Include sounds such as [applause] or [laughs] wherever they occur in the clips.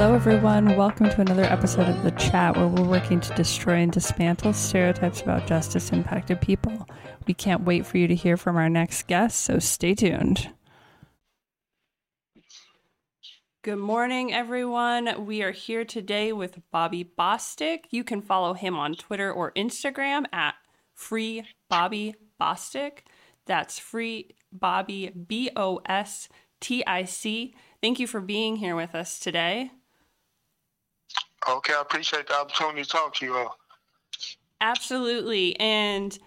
Hello, everyone. Welcome to another episode of The Chat, where we're working to destroy and dismantle stereotypes about justice impacted people. We can't wait for you to hear from our next guest, so stay tuned. Good morning, everyone. We are here today with Bobby Bostic. You can follow him on Twitter or Instagram at Free Bobby Bostic. That's Free Bobby B O S T I C. Thank you for being here with us today. Okay, I appreciate the opportunity to talk to you all. Absolutely. And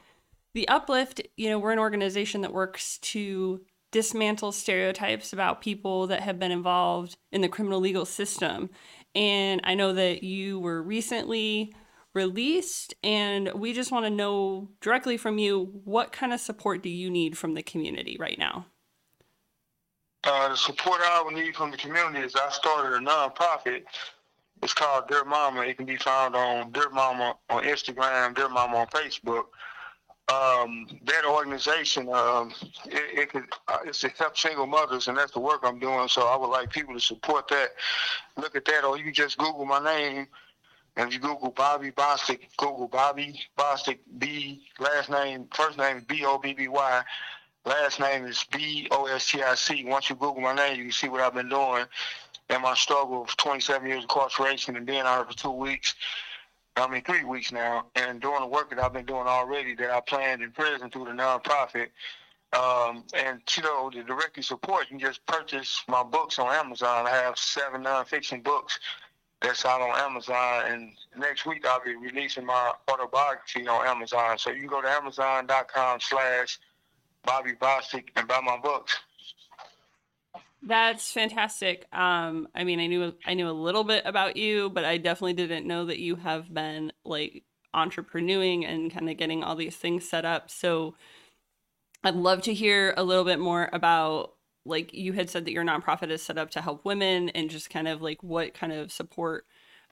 the Uplift, you know, we're an organization that works to dismantle stereotypes about people that have been involved in the criminal legal system. And I know that you were recently released, and we just want to know directly from you what kind of support do you need from the community right now? Uh, the support I would need from the community is I started a nonprofit. It's called Dear Mama. It can be found on Dear Mama on Instagram, Dear Mama on Facebook um, that organization, um, it, it could, uh, it's to help single mothers, and that's the work I'm doing. So I would like people to support that. Look at that, or you just Google my name, and if you Google Bobby Bostic, Google Bobby Bostic, B last name, first name B O B B Y, last name is B O S T I C. Once you Google my name, you can see what I've been doing and my struggle of 27 years of incarceration and being out for two weeks I mean, three weeks now, and doing the work that I've been doing already that I planned in prison through the nonprofit. Um, and you know, to directly support, you can just purchase my books on Amazon. I have seven nonfiction books that's out on Amazon, and next week I'll be releasing my autobiography on Amazon. So you can go to Amazon.com/slash Bobby Bostic and buy my books. That's fantastic. Um, I mean, I knew I knew a little bit about you, but I definitely didn't know that you have been like entrepreneuring and kind of getting all these things set up. So I'd love to hear a little bit more about like you had said that your nonprofit is set up to help women and just kind of like what kind of support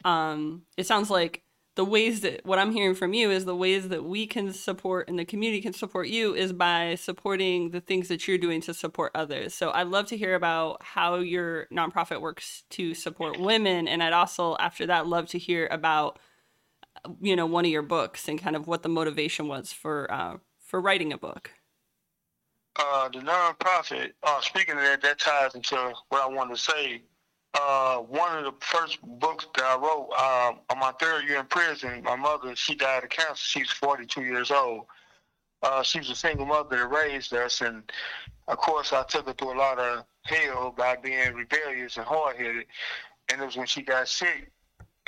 um it sounds like the ways that what I'm hearing from you is the ways that we can support and the community can support you is by supporting the things that you're doing to support others. So I'd love to hear about how your nonprofit works to support women, and I'd also after that love to hear about you know one of your books and kind of what the motivation was for uh, for writing a book. Uh, the nonprofit. Uh, speaking of that, that ties into what I wanted to say uh, one of the first books that I wrote uh, on my third year in prison, my mother, she died of cancer. She was 42 years old. Uh, she was a single mother that raised us, and of course, I took her through a lot of hell by being rebellious and hard headed. And it was when she got sick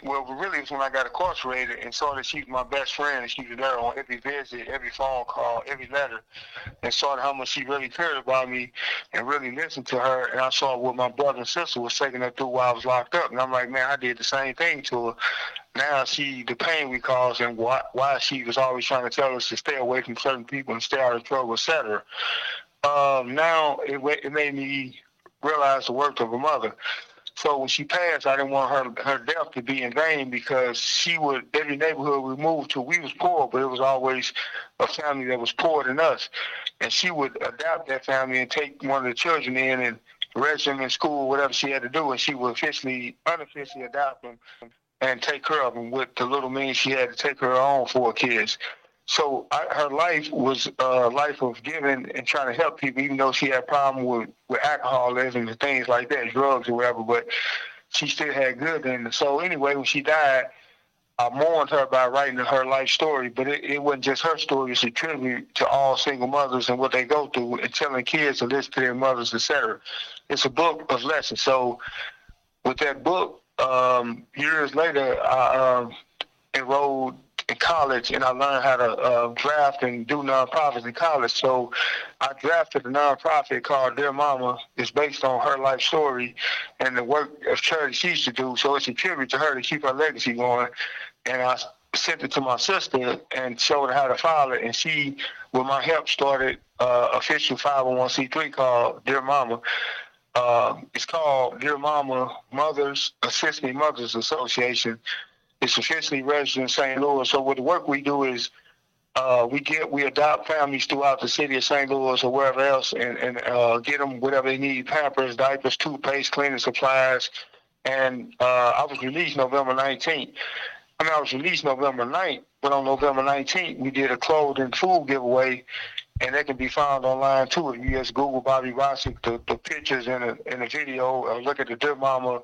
well, really, it was when I got incarcerated and saw that she was my best friend and she was there on every visit, every phone call, every letter, and saw how much she really cared about me and really listened to her. And I saw what my brother and sister was taking her through while I was locked up. And I'm like, man, I did the same thing to her. Now I see the pain we caused and why, why she was always trying to tell us to stay away from certain people and stay out of trouble, etc. Um, now it, it made me realize the worth of a mother. So when she passed, I didn't want her her death to be in vain because she would every neighborhood we moved to, we was poor, but it was always a family that was poorer than us, and she would adopt that family and take one of the children in and raise them in school, whatever she had to do, and she would officially, unofficially adopt them and take care of them with the little means she had to take her own four kids. So I, her life was a life of giving and trying to help people, even though she had a problem with, with alcoholism and things like that, drugs or whatever. But she still had good in it. So anyway, when she died, I mourned her by writing her life story, but it, it wasn't just her story. It's a tribute to all single mothers and what they go through and telling kids to listen to their mothers, etc. It's a book of lessons. So with that book, um, years later, I um, enrolled college and I learned how to uh, draft and do nonprofits in college. So I drafted a nonprofit called Dear Mama. It's based on her life story and the work of charity she used to do. So it's a tribute to her to keep her legacy going. And I sent it to my sister and showed her how to file it. And she, with my help, started uh, official 501c3 called Dear Mama. Uh, it's called Dear Mama Mothers Assisting Mothers Association it's officially registered in St. Louis. So what the work we do is uh, we get we adopt families throughout the city of St. Louis or wherever else, and and uh, get them whatever they need: Pampers, diapers, toothpaste, cleaning supplies, and uh, I was released November 19th. I mean, I was released November 9th, but on November 19th, we did a clothing and food giveaway, and that can be found online too. If you just Google Bobby Bostic, the, the pictures and the, and the video, look at the Dear Mama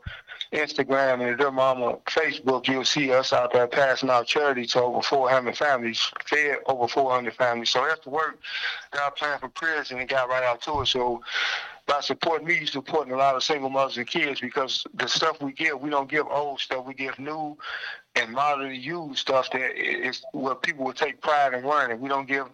Instagram and the Dear Mama Facebook, you'll see us out there passing out charity to over 400 families, fed over 400 families. So that's the work that I planned for prison and got right out to it. So by supporting me, you're supporting a lot of single mothers and kids because the stuff we give, we don't give old stuff. We give new and moderately used stuff that is where people will take pride in learning. We don't give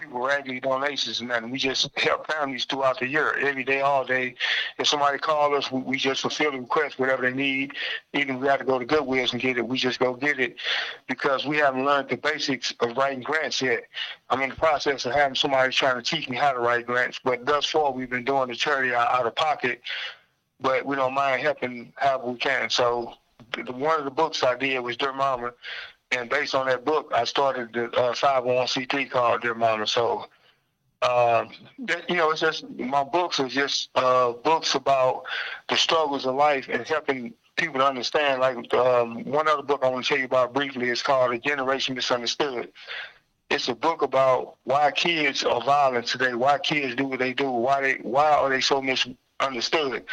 people regular donations and nothing. We just help families throughout the year, every day, all day. If somebody calls us, we, just fulfill the request, whatever they need. Even we have to go to Goodwill's and get it, we just go get it because we haven't learned the basics of writing grants yet. I'm in the process of having somebody trying to teach me how to write grants, but thus far we've been doing the charity out, out of pocket, but we don't mind helping however we can. So the, one of the books I did was Dear Mama, and based on that book, I started the uh, 501c3 called Dear Mama. So, uh, that, you know, it's just my books are just uh, books about the struggles of life and helping people to understand. Like um, one other book I want to tell you about briefly is called A Generation Misunderstood. It's a book about why kids are violent today, why kids do what they do, why they why are they so mis understood.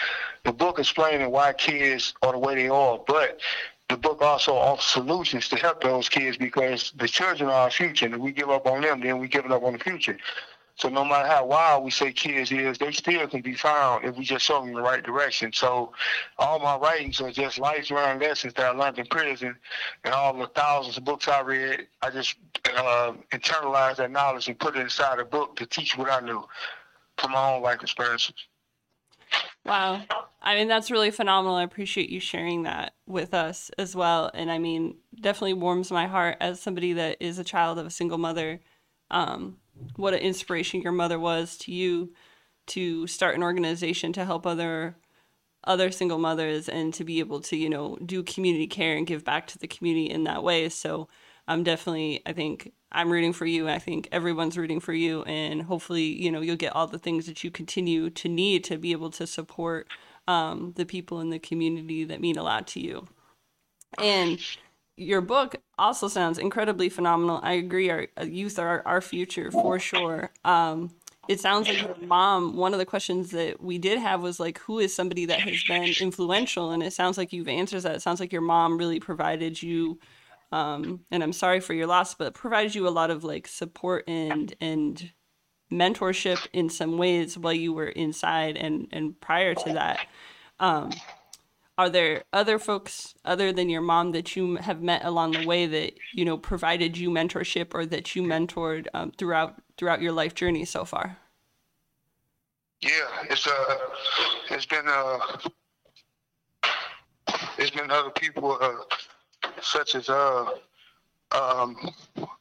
The book explaining why kids are the way they are, but the book also offers solutions to help those kids because the children are our future. And if we give up on them, then we give up on the future. So no matter how wild we say kids is, they still can be found if we just show them the right direction. So all my writings are just lifelong lessons that I learned in prison, and all the thousands of books I read, I just uh, internalized that knowledge and put it inside a book to teach what I knew from my own life experiences. Wow. I mean, that's really phenomenal. I appreciate you sharing that with us as well. And I mean, definitely warms my heart as somebody that is a child of a single mother. Um, what an inspiration your mother was to you to start an organization to help other other single mothers and to be able to you know do community care and give back to the community in that way so i'm definitely i think I'm rooting for you. I think everyone's rooting for you, and hopefully, you know, you'll get all the things that you continue to need to be able to support um, the people in the community that mean a lot to you. And your book also sounds incredibly phenomenal. I agree. Our youth are our future for sure. Um, it sounds like your mom. One of the questions that we did have was like, who is somebody that has been influential? And it sounds like you've answered that. It sounds like your mom really provided you um, and I'm sorry for your loss, but provided you a lot of like support and and mentorship in some ways while you were inside and and prior to that. Um, are there other folks other than your mom that you have met along the way that you know provided you mentorship or that you mentored um, throughout throughout your life journey so far? Yeah, it's uh, it's been uh, it's been other people uh such as uh um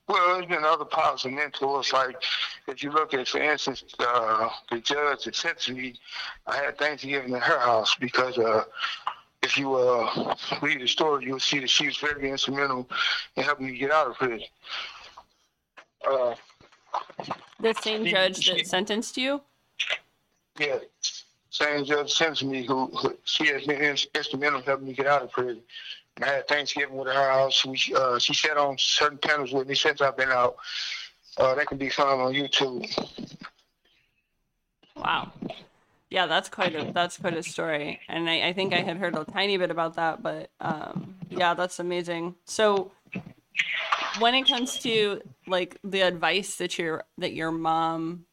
well there's been other positive mentors like if you look at for instance uh the judge that sentenced me I had Thanksgiving at her house because uh if you uh read the story you'll see that she was very instrumental in helping me get out of prison. Uh the same judge that sentenced you? Yeah. Same judge sentenced me who, who she has been instrumental in helping me get out of prison. I had Thanksgiving with her house. We uh, she sat on certain panels with me since I've been out. Uh, that can be found on YouTube. Wow. Yeah, that's quite a that's quite a story, and I, I think I had heard a tiny bit about that, but um, yeah, that's amazing. So, when it comes to like the advice that your that your mom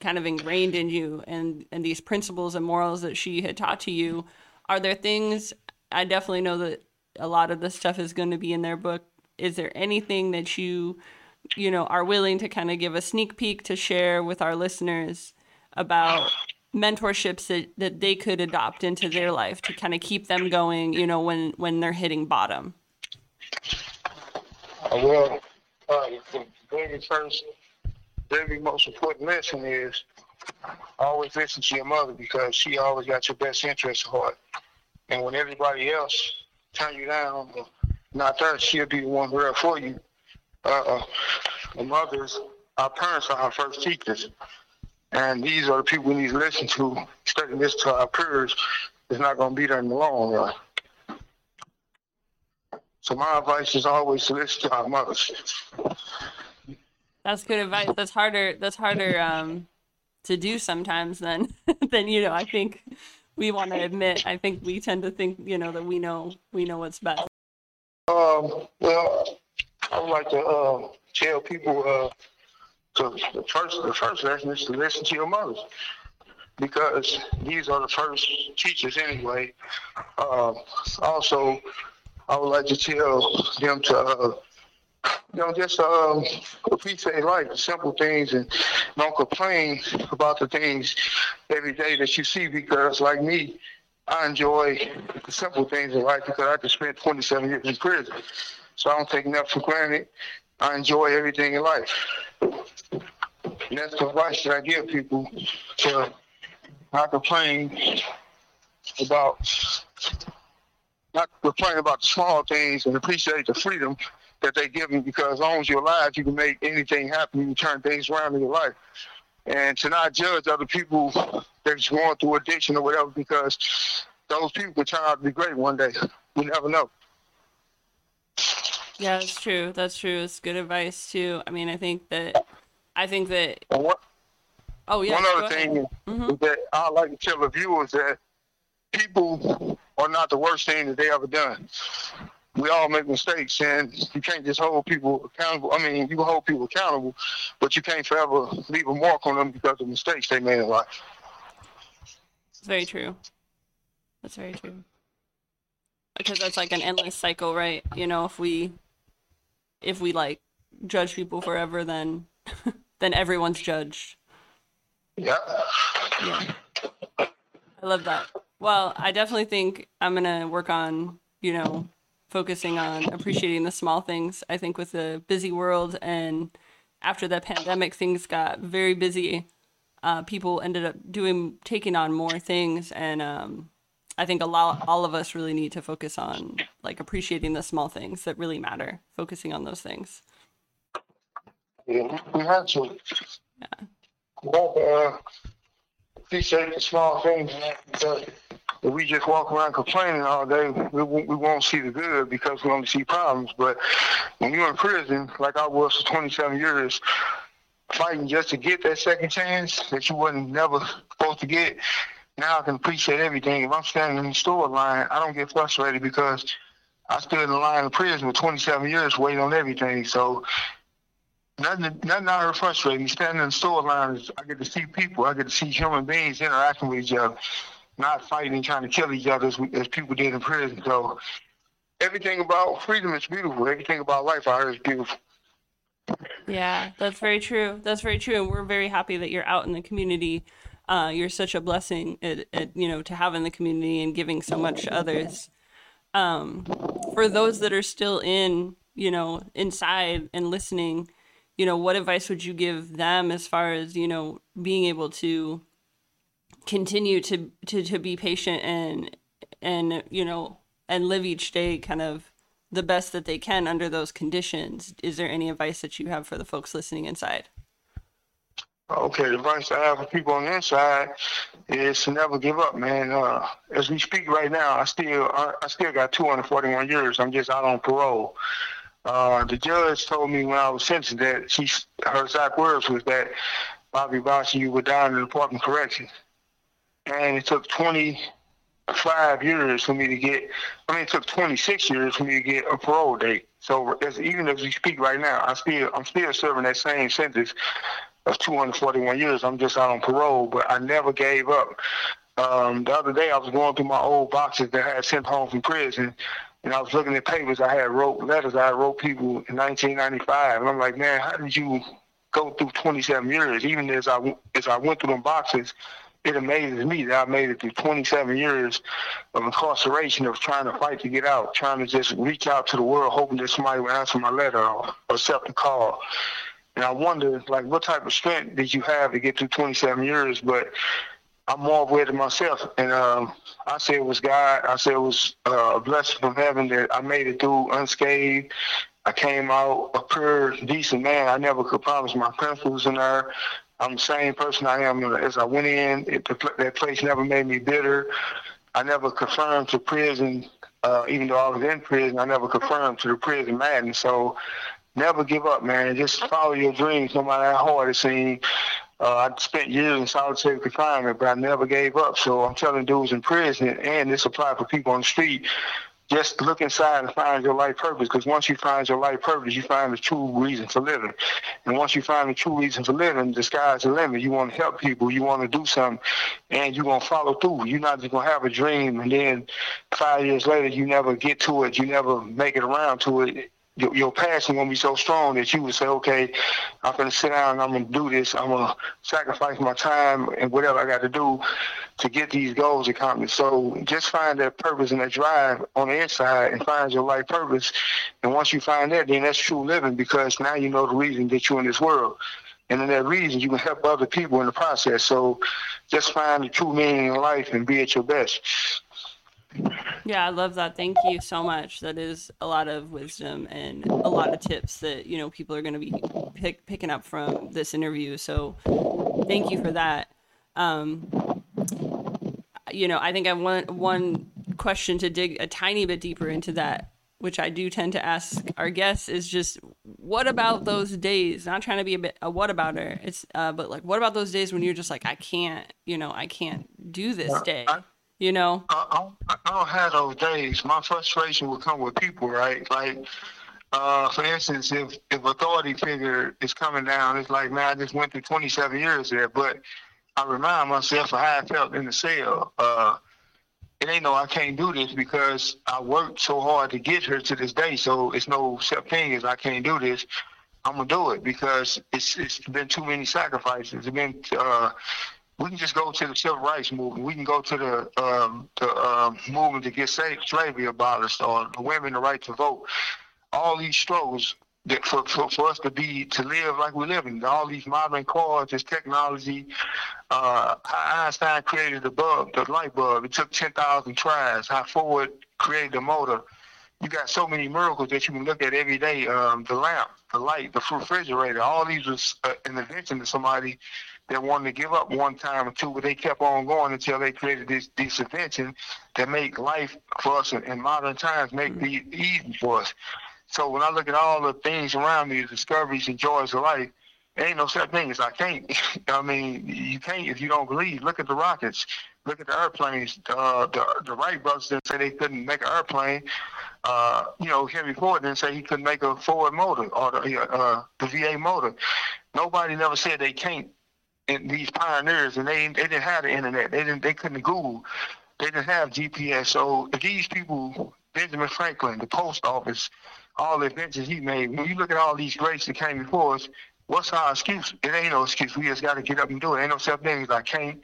kind of ingrained in you, and and these principles and morals that she had taught to you, are there things I definitely know that a lot of the stuff is going to be in their book. Is there anything that you, you know, are willing to kind of give a sneak peek to share with our listeners about mentorships that, that they could adopt into their life to kind of keep them going, you know, when, when they're hitting bottom? Uh, well, uh, the very first, very most important lesson is always listen to your mother because she always got your best interest at heart. And when everybody else turn you down, not that she'll be the one there for you. Uh, the mothers, our parents are our first teachers. And these are the people we need to listen to. Instead this to our peers, is not going to be there in the long run. So my advice is always to listen to our mothers. That's good advice. That's harder. That's harder um, to do sometimes than [laughs] than you know. I think we want to admit. I think we tend to think you know that we know we know what's best. Um, well, I would like to uh, tell people uh, to the first the first lesson is to listen to your mothers because these are the first teachers anyway. Uh, also, I would like to tell them to, uh, you know, just um, appreciate life, simple things, and don't complain about the things every day that you see. Because, like me, I enjoy the simple things in life because I just spent 27 years in prison, so I don't take nothing for granted. I enjoy everything in life. And that's the advice that I give people to not complain about not complain about the small things and appreciate the freedom that they give you because as long as you're alive you can make anything happen, you can turn things around in your life. And to not judge other people that's going through addiction or whatever because those people can turn out to be great one day. You never know. Yeah, that's true. That's true. It's good advice too. I mean, I think that I think that. What, oh yeah. One other thing mm-hmm. that I like to tell the viewers that people are not the worst thing that they ever done. We all make mistakes, and you can't just hold people accountable. I mean, you can hold people accountable, but you can't forever leave a mark on them because of mistakes they made in life. It's very true. That's very true. Because that's like an endless cycle, right? You know, if we if we like judge people forever, then [laughs] then everyone's judged. Yeah. Yeah. I love that. Well, I definitely think I'm gonna work on, you know, focusing on appreciating the small things. I think with the busy world and after the pandemic, things got very busy. Uh, people ended up doing taking on more things, and um, I think a lot all of us really need to focus on like appreciating the small things that really matter. Focusing on those things. Yeah, we have to. Yeah. Well, uh, appreciate the small things if we just walk around complaining all day, we, we won't see the good because we only see problems. But when you're in prison, like I was for 27 years, fighting just to get that second chance that you wasn't never supposed to get, now I can appreciate everything. If I'm standing in the store line, I don't get frustrated because I stood in the line of prison for 27 years waiting on everything. So nothing, nothing out of frustrating. Standing in the store line, I get to see people. I get to see human beings interacting with each other not fighting, trying to kill each other as, as people did in prison. So everything about freedom is beautiful. Everything about life I heard is beautiful. Yeah, that's very true. That's very true, and we're very happy that you're out in the community. Uh, you're such a blessing, at, at, you know, to have in the community and giving so much to others. Um, for those that are still in, you know, inside and listening, you know, what advice would you give them as far as you know being able to continue to to to be patient and and you know and live each day kind of the best that they can under those conditions. Is there any advice that you have for the folks listening inside? Okay, the advice I have for people on the inside is to never give up, man. Uh, as we speak right now, I still I, still got 241 years. I'm just out on parole. Uh, the judge told me when I was sentenced that she her exact words was that Bobby Bostic, you were down in the Department of Corrections and it took 25 years for me to get. I mean, it took 26 years for me to get a parole date. So even as we speak right now, I still I'm still serving that same sentence of 241 years. I'm just out on parole, but I never gave up. Um, the other day, I was going through my old boxes that I had sent home from prison, and I was looking at papers I had wrote letters I wrote people in 1995, and I'm like, man, how did you go through 27 years? Even as I as I went through them boxes, it amazes me that I made it through 27 years of incarceration of trying to fight to get out, trying to just reach out to the world, hoping that somebody would answer my letter or accept the call. And I wonder, like, what type of strength did you have to get through 27 years? But I'm more aware of myself, and um, I say it was God. I say it was uh, a blessing from heaven that I made it through unscathed. I came out a pure, decent man. I never could promise my principles in there. I'm the same person I am as I went in. It, that place never made me bitter. I never confirmed to prison Uh, even though I was in prison, I never confirmed to the prison madness. So never give up, man. Just follow your dreams, no matter how hard it seems. Uh, I spent years in solitary confinement, but I never gave up. So I'm telling dudes in prison, and this applies for people on the street, just look inside and find your life purpose. Because once you find your life purpose, you find the true reason for living. And once you find the true reason for living, the sky's the limit. You want to help people, you want to do something, and you're going to follow through. You're not just going to have a dream and then five years later you never get to it, you never make it around to it your, your passion gonna be so strong that you would say, okay, I'm gonna sit down and I'm gonna do this. I'm gonna sacrifice my time and whatever I got to do to get these goals accomplished. So just find that purpose and that drive on the inside and find your life purpose. And once you find that, then that's true living because now you know the reason that you're in this world. And in that reason, you can help other people in the process. So just find the true meaning in life and be at your best. Yeah, I love that. Thank you so much. That is a lot of wisdom and a lot of tips that you know people are going to be pick, picking up from this interview. So, thank you for that. Um, you know, I think I want one question to dig a tiny bit deeper into that, which I do tend to ask our guests, is just what about those days? Not trying to be a bit a what about her. It's uh, but like what about those days when you're just like I can't, you know, I can't do this day. You know I, I, don't have those days my frustration will come with people right like uh, for instance if if authority figure is coming down it's like man i just went through 27 years there but i remind myself of how i felt in the cell uh, it ain't no I can't do this because I worked so hard to get here to this day. So it's no such thing as I can't do this. I'm gonna do it because it's it's been too many sacrifices. It's been uh, we can just go to the civil rights movement. We can go to the um, the um, movement to get slavery abolished, or the women the right to vote. All these struggles that for, for, for us to be to live like we're living. All these modern cars, this technology. Uh, how Einstein created the bulb, the light bulb. It took ten thousand tries. How Ford created the motor. You got so many miracles that you can look at every day. Um, the lamp, the light, the refrigerator. All these was uh, an invention to somebody that wanted to give up one time or two, but they kept on going until they created this this invention that make life for us in, modern times make mm-hmm. the easy for us. So when I look at all the things around me, the discoveries and joys of life, there ain't no such thing as I can't. [laughs] I mean, you can't if you don't believe. Look at the rockets. Look at the airplanes. Uh, the the Wright brothers didn't say they couldn't make an airplane. Uh, you know, Henry Ford didn't say he couldn't make a Ford motor or the uh, the V8 motor. Nobody never said they can't and these pioneers, and they they didn't have the internet. They didn't. They couldn't Google. They didn't have GPS. So these people, Benjamin Franklin, the post office, all the inventions he made. When you look at all these greats that came before us, what's our excuse? It ain't no excuse. We just got to get up and do it. Ain't no self things I can't.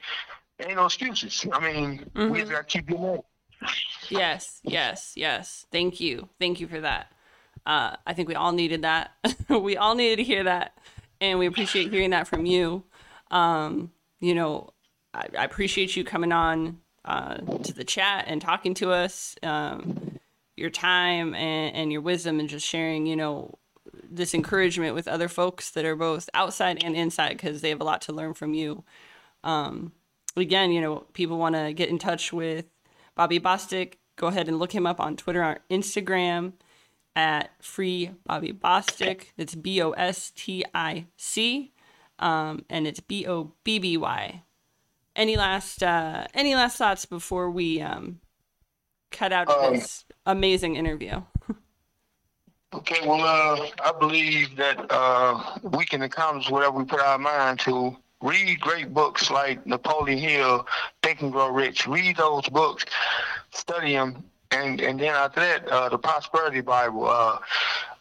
Ain't no excuses. I mean, mm-hmm. we just got to keep doing it. Yes, yes, yes. Thank you. Thank you for that. Uh, I think we all needed that. [laughs] we all needed to hear that. And we appreciate hearing that from you. Um, you know, I, I, appreciate you coming on uh, to the chat and talking to us, um, your time and, and your wisdom, and just sharing, you know, this encouragement with other folks that are both outside and inside because they have a lot to learn from you. Um, again, you know, people want to get in touch with Bobby Bostic. Go ahead and look him up on Twitter or Instagram at Free Bobby Bostic. That's B O S T I C um, and it's B O B B Y. Any last uh, any last thoughts before we um, cut out um, this amazing interview? [laughs] okay, well, uh, I believe that uh, we can accomplish whatever we put our mind to. Read great books like Napoleon Hill, Think and Grow Rich. Read those books, study them, and and then after that, uh, the Prosperity Bible. Uh,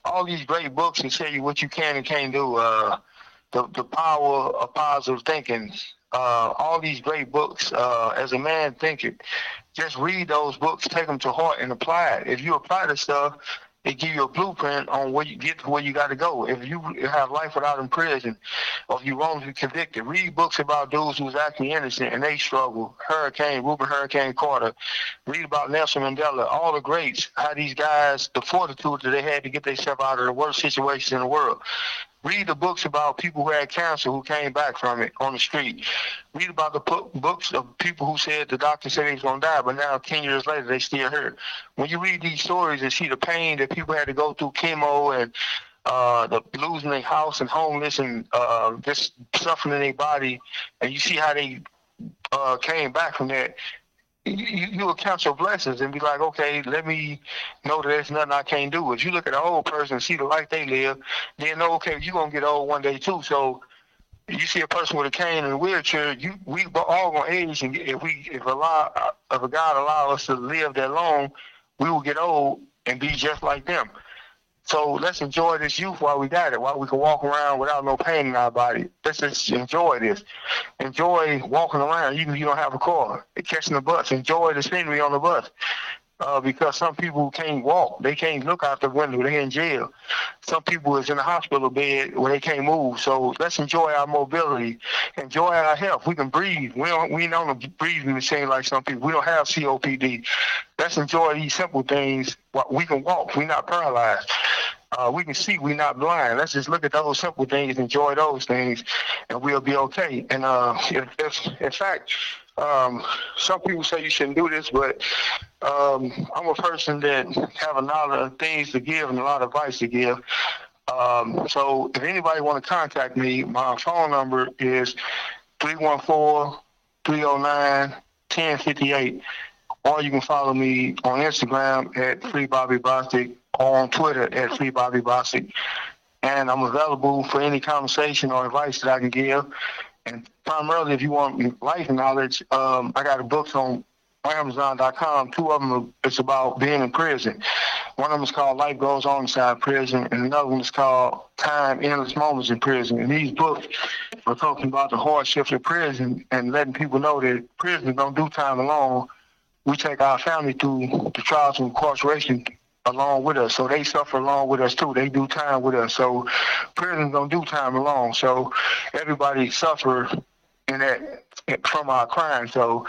all these great books that tell you what you can and can't do. The, the power of positive thinking. Uh, all these great books, uh, as a man thinking, just read those books, take them to heart, and apply it. If you apply the stuff, it give you a blueprint on where you get to where you got to go. If you have life without in prison, or if you wrongly convicted, read books about dudes who was actually innocent and they struggle. Hurricane, Rubin Hurricane Carter. Read about Nelson Mandela, all the greats, how these guys, the fortitude that they had to get themselves out of the worst situations in the world Read the books about people who had cancer who came back from it on the street. Read about the books of people who said the doctor said they was gonna die, but now ten years later they still here. When you read these stories and see the pain that people had to go through chemo and uh, the losing their house and homeless and uh, just suffering in their body, and you see how they uh, came back from that, you, you will count your blessings and be like, okay, let me know that there's nothing I can't do. If you look at an old person and see the life they live, then okay, you're going to get old one day too. So you see a person with a cane and a wheelchair, you we all gonna age, and if we if allow if a God allow us to live that long, we will get old and be just like them. So let's enjoy this youth while we got it, while we can walk around without no pain in our body. Let's just enjoy this. Enjoy walking around, even if you don't have a car. Catching the bus. Enjoy the scenery on the bus uh, because some people can't walk. They can't look out the window. They're in jail. Some people is in a hospital bed where they can't move. So let's enjoy our mobility, enjoy our health. We can breathe. We don't we don't breathe in the same like some people. We don't have COPD. Let's enjoy these simple things. We can walk. We're not paralyzed. Uh, we can see we're not blind. Let's just look at those simple things, enjoy those things, and we'll be okay. And uh, if, if, in fact, um, some people say you shouldn't do this, but um, I'm a person that have a lot of things to give and a lot of advice to give. Um, so if anybody want to contact me, my phone number is 314-309-1058. Or you can follow me on Instagram at Free Bobby Bostic or on Twitter at Free Bobby Bostic. And I'm available for any conversation or advice that I can give. And primarily, if you want life knowledge, um, I got books on Amazon.com. Two of them, it's about being in prison. One of them is called Life Goes On Inside Prison, and another one is called Time Endless Moments in Prison. And these books are talking about the hardships of prison and letting people know that prisoners don't do time alone. We take our family through the trials of incarceration along with us. So they suffer along with us too. They do time with us. So prisons don't do time alone. So everybody suffer in that from our crime. So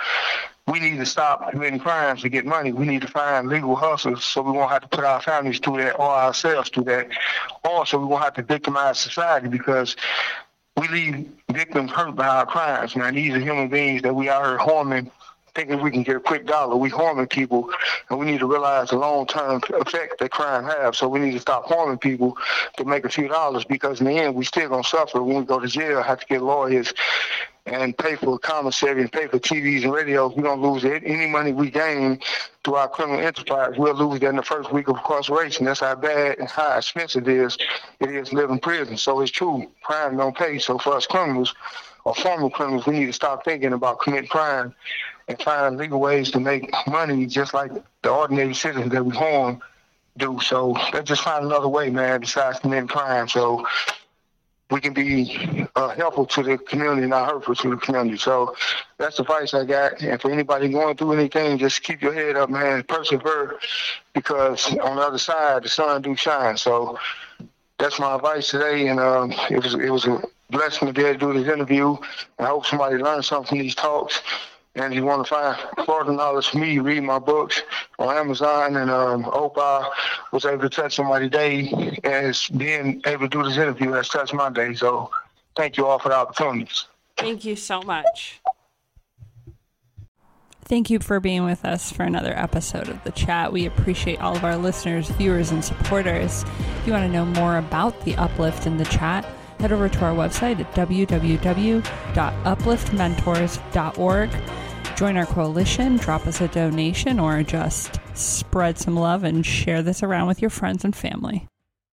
we need to stop committing crimes to get money. We need to find legal hustles so we won't have to put our families through that or ourselves through that. Also, we won't have to victimize society because we leave victims hurt by our crimes. Man, these are human beings that we are harming thinking we can get a quick dollar. We harming people, and we need to realize the long-term effect that crime has. So we need to stop harming people to make a few dollars because in the end, we still gonna suffer when we go to jail. Have to get lawyers and pay for commissary and pay for TVs and radios. We're gonna lose. Any money we gain through our criminal enterprise, we'll lose that in the first week of incarceration. That's how bad and how expensive it is. It is in prison. So it's true. Crime don't pay. So for us criminals or former criminals, we need to stop thinking about committing crime and find legal ways to make money just like the ordinary citizens that we harm do. So let's just find another way, man, besides committing crime. So we can be uh, helpful to the community, not hurtful to the community. So that's the advice I got. And for anybody going through anything, just keep your head up, man. Persevere, because on the other side, the sun do shine. So that's my advice today. And um, it was it was a blessing to be able to do this interview. I hope somebody learned something from these talks. And if you want to find further knowledge from me, read my books on Amazon. And um, hope I was able to touch somebody's day as being able to do this interview has touched my day. So thank you all for the opportunities. Thank you so much. Thank you for being with us for another episode of the chat. We appreciate all of our listeners, viewers, and supporters. If you want to know more about the uplift in the chat, head over to our website at www.upliftmentors.org join our coalition, drop us a donation, or just spread some love and share this around with your friends and family.